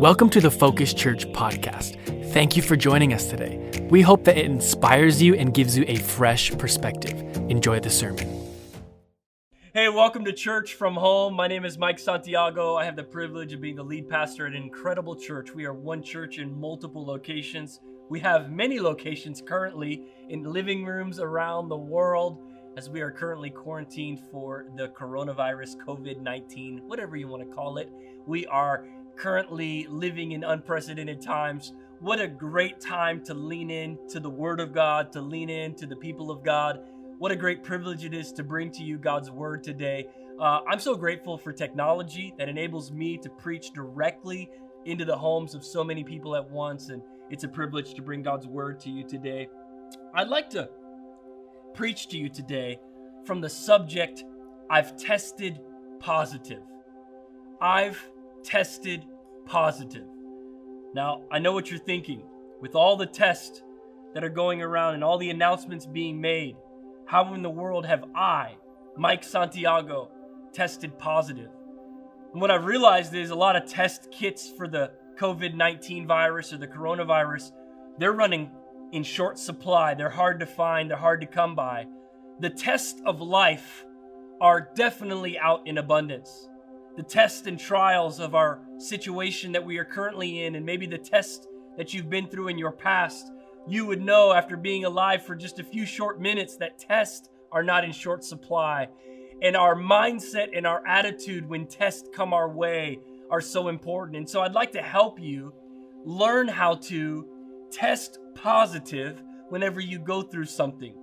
Welcome to the Focus Church podcast. Thank you for joining us today. We hope that it inspires you and gives you a fresh perspective. Enjoy the sermon. Hey, welcome to Church from Home. My name is Mike Santiago. I have the privilege of being the lead pastor at an incredible church. We are one church in multiple locations. We have many locations currently in living rooms around the world as we are currently quarantined for the coronavirus, COVID 19, whatever you want to call it. We are currently living in unprecedented times. What a great time to lean in to the Word of God, to lean in to the people of God. What a great privilege it is to bring to you God's Word today. Uh, I'm so grateful for technology that enables me to preach directly into the homes of so many people at once, and it's a privilege to bring God's Word to you today. I'd like to preach to you today from the subject I've tested positive. I've tested positive. Now, I know what you're thinking. With all the tests that are going around and all the announcements being made, how in the world have I, Mike Santiago, tested positive? And what I've realized is a lot of test kits for the COVID 19 virus or the coronavirus, they're running in short supply. They're hard to find, they're hard to come by. The tests of life are definitely out in abundance the tests and trials of our situation that we are currently in, and maybe the test that you've been through in your past, you would know after being alive for just a few short minutes that tests are not in short supply. And our mindset and our attitude when tests come our way are so important. And so I'd like to help you learn how to test positive whenever you go through something.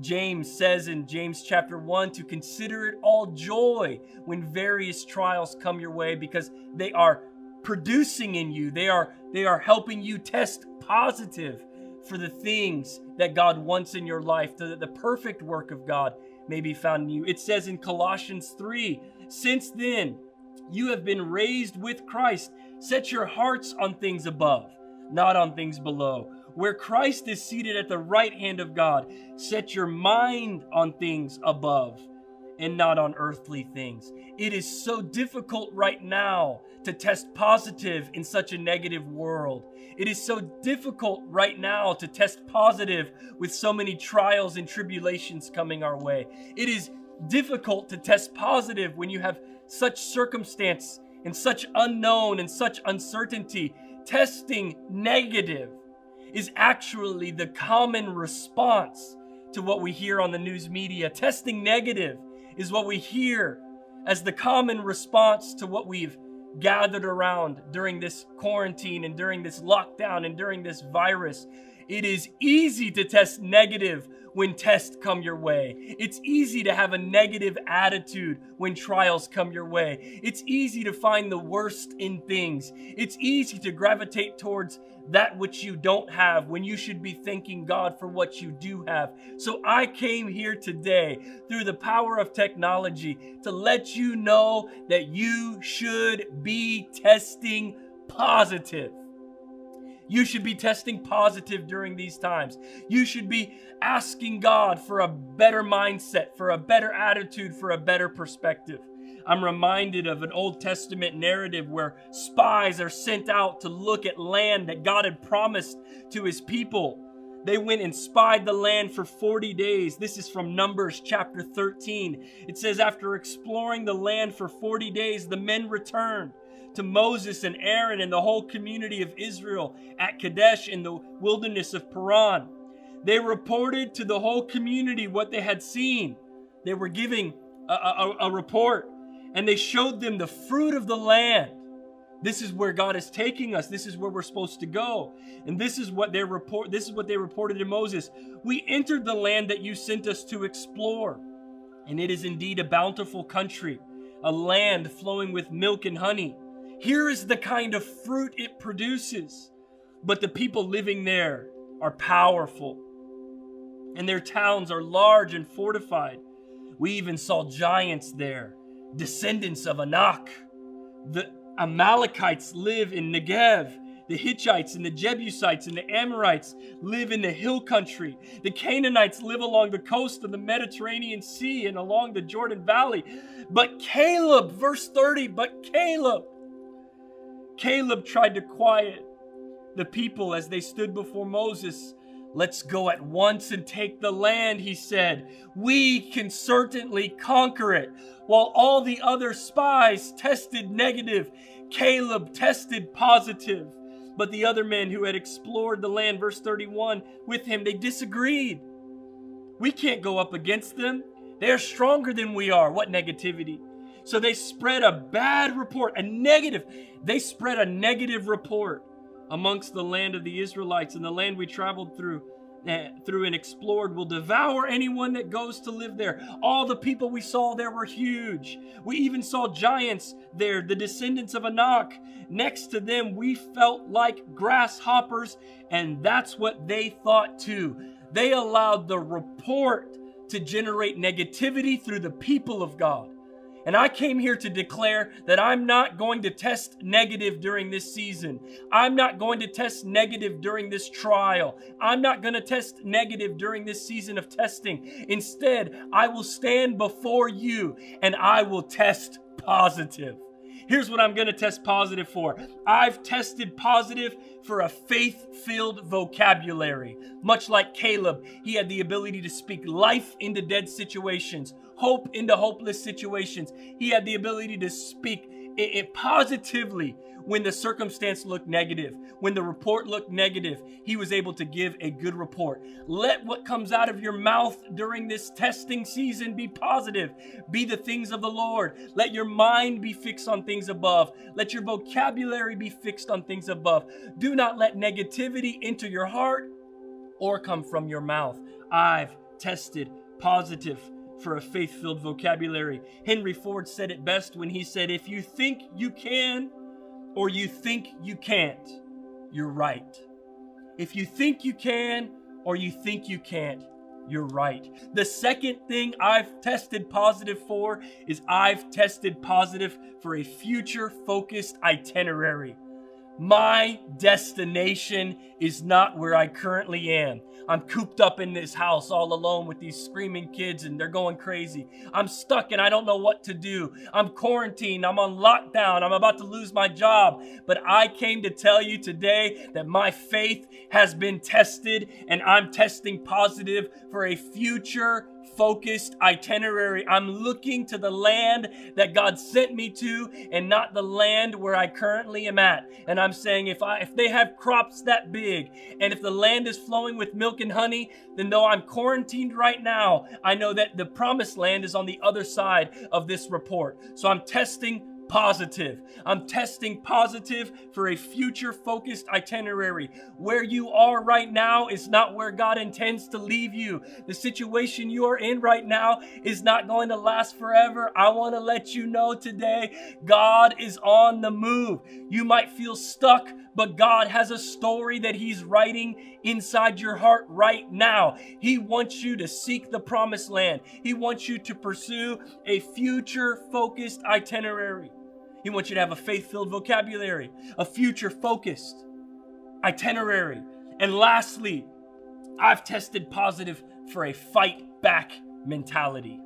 James says in James chapter 1 to consider it all joy when various trials come your way because they are producing in you. They are they are helping you test positive for the things that God wants in your life the, the perfect work of God may be found in you. It says in Colossians 3 since then you have been raised with Christ. Set your hearts on things above not on things below where Christ is seated at the right hand of God. Set your mind on things above and not on earthly things. It is so difficult right now to test positive in such a negative world. It is so difficult right now to test positive with so many trials and tribulations coming our way. It is difficult to test positive when you have such circumstance and such unknown and such uncertainty. Testing negative is actually the common response to what we hear on the news media. Testing negative is what we hear as the common response to what we've gathered around during this quarantine and during this lockdown and during this virus. It is easy to test negative when tests come your way. It's easy to have a negative attitude when trials come your way. It's easy to find the worst in things. It's easy to gravitate towards that which you don't have when you should be thanking God for what you do have. So I came here today through the power of technology to let you know that you should be testing positive. You should be testing positive during these times. You should be asking God for a better mindset, for a better attitude, for a better perspective. I'm reminded of an Old Testament narrative where spies are sent out to look at land that God had promised to his people. They went and spied the land for 40 days. This is from Numbers chapter 13. It says, After exploring the land for 40 days, the men returned to Moses and Aaron and the whole community of Israel at Kadesh in the wilderness of Paran. They reported to the whole community what they had seen. They were giving a, a, a report and they showed them the fruit of the land. This is where God is taking us. This is where we're supposed to go. And this is what they report this is what they reported to Moses. We entered the land that you sent us to explore. And it is indeed a bountiful country, a land flowing with milk and honey. Here is the kind of fruit it produces. But the people living there are powerful, and their towns are large and fortified. We even saw giants there descendants of Anak. The Amalekites live in Negev. The Hittites and the Jebusites and the Amorites live in the hill country. The Canaanites live along the coast of the Mediterranean Sea and along the Jordan Valley. But Caleb, verse 30, but Caleb, Caleb tried to quiet the people as they stood before Moses. Let's go at once and take the land, he said. We can certainly conquer it. While all the other spies tested negative, Caleb tested positive. But the other men who had explored the land, verse 31, with him, they disagreed. We can't go up against them. They are stronger than we are. What negativity? So they spread a bad report, a negative. They spread a negative report amongst the land of the Israelites and the land we traveled through. Uh, through and explored will devour anyone that goes to live there. All the people we saw there were huge. We even saw giants there, the descendants of Anak. Next to them, we felt like grasshoppers, and that's what they thought too. They allowed the report to generate negativity through the people of God. And I came here to declare that I'm not going to test negative during this season. I'm not going to test negative during this trial. I'm not going to test negative during this season of testing. Instead, I will stand before you and I will test positive. Here's what I'm going to test positive for. I've tested positive for a faith filled vocabulary. Much like Caleb, he had the ability to speak life into dead situations, hope into hopeless situations. He had the ability to speak it, it positively when the circumstance looked negative, when the report looked negative, he was able to give a good report. Let what comes out of your mouth during this testing season be positive. Be the things of the Lord. Let your mind be fixed on things above. Let your vocabulary be fixed on things above. Do not let negativity enter your heart or come from your mouth. I've tested positive for a faith filled vocabulary. Henry Ford said it best when he said, If you think you can or you think you can't, you're right. If you think you can or you think you can't, you're right. The second thing I've tested positive for is I've tested positive for a future focused itinerary. My destination is not where I currently am. I'm cooped up in this house all alone with these screaming kids and they're going crazy. I'm stuck and I don't know what to do. I'm quarantined. I'm on lockdown. I'm about to lose my job. But I came to tell you today that my faith has been tested and I'm testing positive for a future focused itinerary. I'm looking to the land that God sent me to and not the land where I currently am at. And I'm saying if I if they have crops that big and if the land is flowing with milk and honey, then though I'm quarantined right now, I know that the promised land is on the other side of this report. So I'm testing positive. I'm testing positive for a future focused itinerary. Where you are right now is not where God intends to leave you. The situation you are in right now is not going to last forever. I want to let you know today God is on the move. You might feel stuck, but God has a story that He's writing inside your heart right now. He wants you to seek the promised land, He wants you to pursue a future focused itinerary. He wants you to have a faith filled vocabulary, a future focused itinerary. And lastly, I've tested positive for a fight back mentality.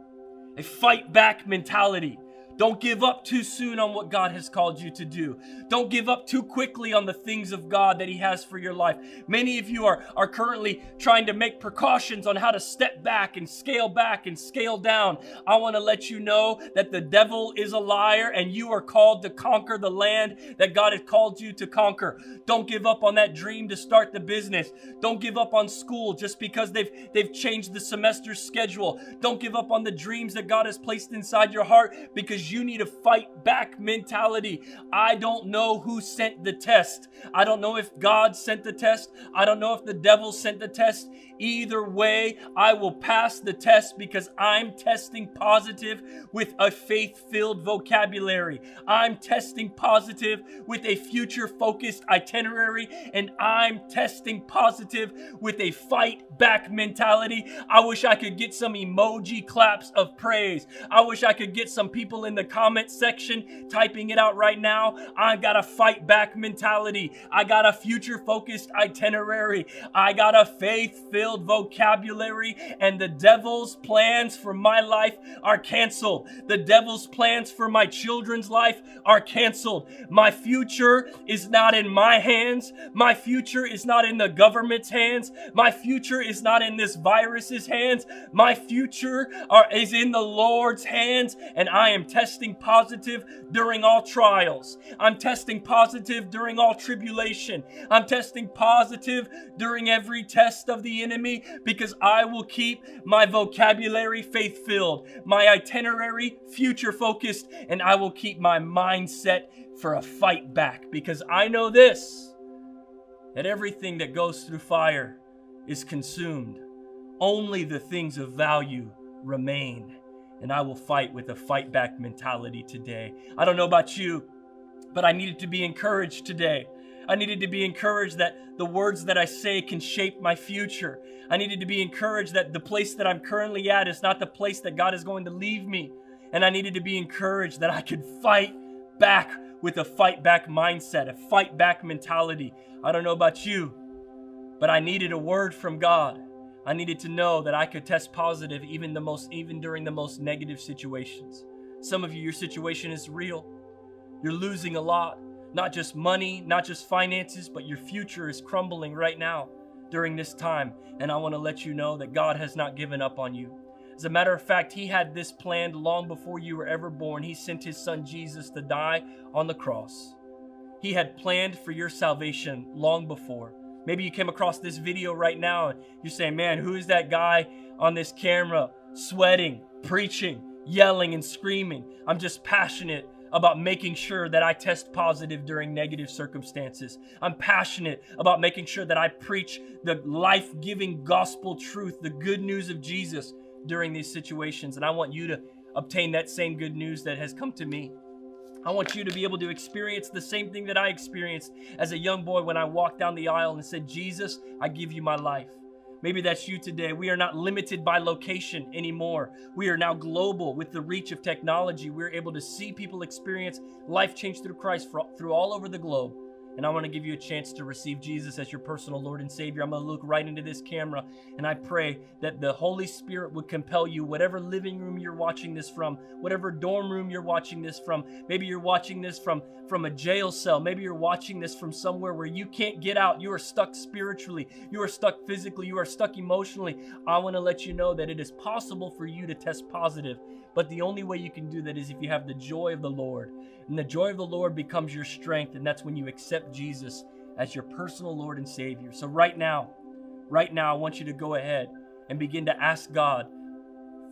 A fight back mentality. Don't give up too soon on what God has called you to do. Don't give up too quickly on the things of God that He has for your life. Many of you are, are currently trying to make precautions on how to step back and scale back and scale down. I want to let you know that the devil is a liar and you are called to conquer the land that God has called you to conquer. Don't give up on that dream to start the business. Don't give up on school just because they've, they've changed the semester schedule. Don't give up on the dreams that God has placed inside your heart because you need a fight back mentality. I don't know who sent the test. I don't know if God sent the test. I don't know if the devil sent the test. Either way, I will pass the test because I'm testing positive with a faith filled vocabulary. I'm testing positive with a future focused itinerary, and I'm testing positive with a fight back mentality. I wish I could get some emoji claps of praise. I wish I could get some people in in the comment section, typing it out right now. I got a fight back mentality. I got a future focused itinerary. I got a faith filled vocabulary. And the devil's plans for my life are canceled. The devil's plans for my children's life are canceled. My future is not in my hands. My future is not in the government's hands. My future is not in this virus's hands. My future are, is in the Lord's hands, and I am testing positive during all trials. I'm testing positive during all tribulation. I'm testing positive during every test of the enemy because I will keep my vocabulary faith filled, my itinerary future focused, and I will keep my mindset for a fight back because I know this that everything that goes through fire is consumed. Only the things of value remain. And I will fight with a fight back mentality today. I don't know about you, but I needed to be encouraged today. I needed to be encouraged that the words that I say can shape my future. I needed to be encouraged that the place that I'm currently at is not the place that God is going to leave me. And I needed to be encouraged that I could fight back with a fight back mindset, a fight back mentality. I don't know about you, but I needed a word from God. I needed to know that I could test positive even the most even during the most negative situations. Some of you your situation is real. You're losing a lot, not just money, not just finances, but your future is crumbling right now during this time, and I want to let you know that God has not given up on you. As a matter of fact, He had this planned long before you were ever born. He sent His Son Jesus to die on the cross. He had planned for your salvation long before. Maybe you came across this video right now and you're saying, man, who is that guy on this camera sweating, preaching, yelling, and screaming? I'm just passionate about making sure that I test positive during negative circumstances. I'm passionate about making sure that I preach the life giving gospel truth, the good news of Jesus during these situations. And I want you to obtain that same good news that has come to me. I want you to be able to experience the same thing that I experienced as a young boy when I walked down the aisle and said, Jesus, I give you my life. Maybe that's you today. We are not limited by location anymore. We are now global with the reach of technology. We're able to see people experience life change through Christ through all over the globe. And I want to give you a chance to receive Jesus as your personal Lord and Savior. I'm going to look right into this camera and I pray that the Holy Spirit would compel you, whatever living room you're watching this from, whatever dorm room you're watching this from. Maybe you're watching this from, from a jail cell. Maybe you're watching this from somewhere where you can't get out. You are stuck spiritually. You are stuck physically. You are stuck emotionally. I want to let you know that it is possible for you to test positive. But the only way you can do that is if you have the joy of the Lord. And the joy of the Lord becomes your strength. And that's when you accept Jesus as your personal Lord and Savior. So, right now, right now, I want you to go ahead and begin to ask God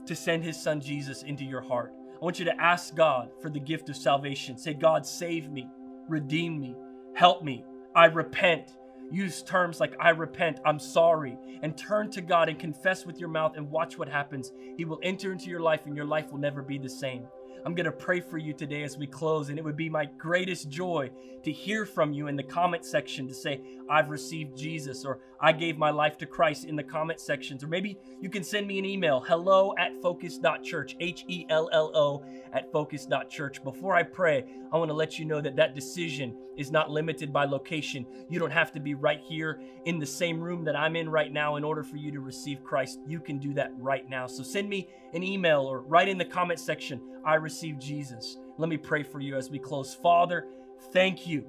to send His Son Jesus into your heart. I want you to ask God for the gift of salvation. Say, God, save me, redeem me, help me. I repent. Use terms like, I repent, I'm sorry, and turn to God and confess with your mouth and watch what happens. He will enter into your life and your life will never be the same. I'm going to pray for you today as we close, and it would be my greatest joy to hear from you in the comment section to say, I've received Jesus, or I gave my life to Christ in the comment sections. Or maybe you can send me an email, hello at focus.church, H E L L O at focus.church. Before I pray, I want to let you know that that decision is not limited by location. You don't have to be right here in the same room that I'm in right now in order for you to receive Christ. You can do that right now. So send me an email or write in the comment section, I received Jesus. Let me pray for you as we close. Father, thank you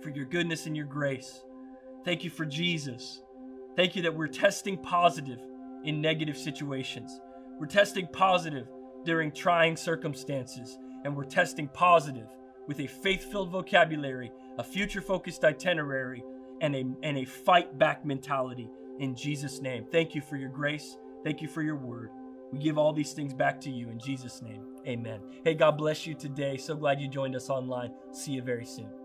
for your goodness and your grace. Thank you for Jesus. Thank you that we're testing positive in negative situations. We're testing positive during trying circumstances, and we're testing positive with a faith filled vocabulary, a future focused itinerary, and a, and a fight back mentality in Jesus' name. Thank you for your grace. Thank you for your word. We give all these things back to you in Jesus' name. Amen. Hey, God bless you today. So glad you joined us online. See you very soon.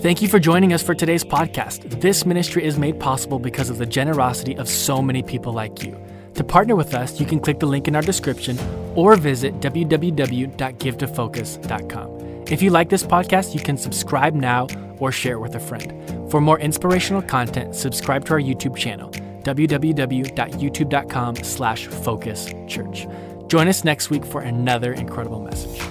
Thank you for joining us for today's podcast. This ministry is made possible because of the generosity of so many people like you. To partner with us, you can click the link in our description or visit www.givetofocus.com. If you like this podcast, you can subscribe now or share it with a friend. For more inspirational content, subscribe to our YouTube channel, www.youtube.com slash focus church. Join us next week for another incredible message.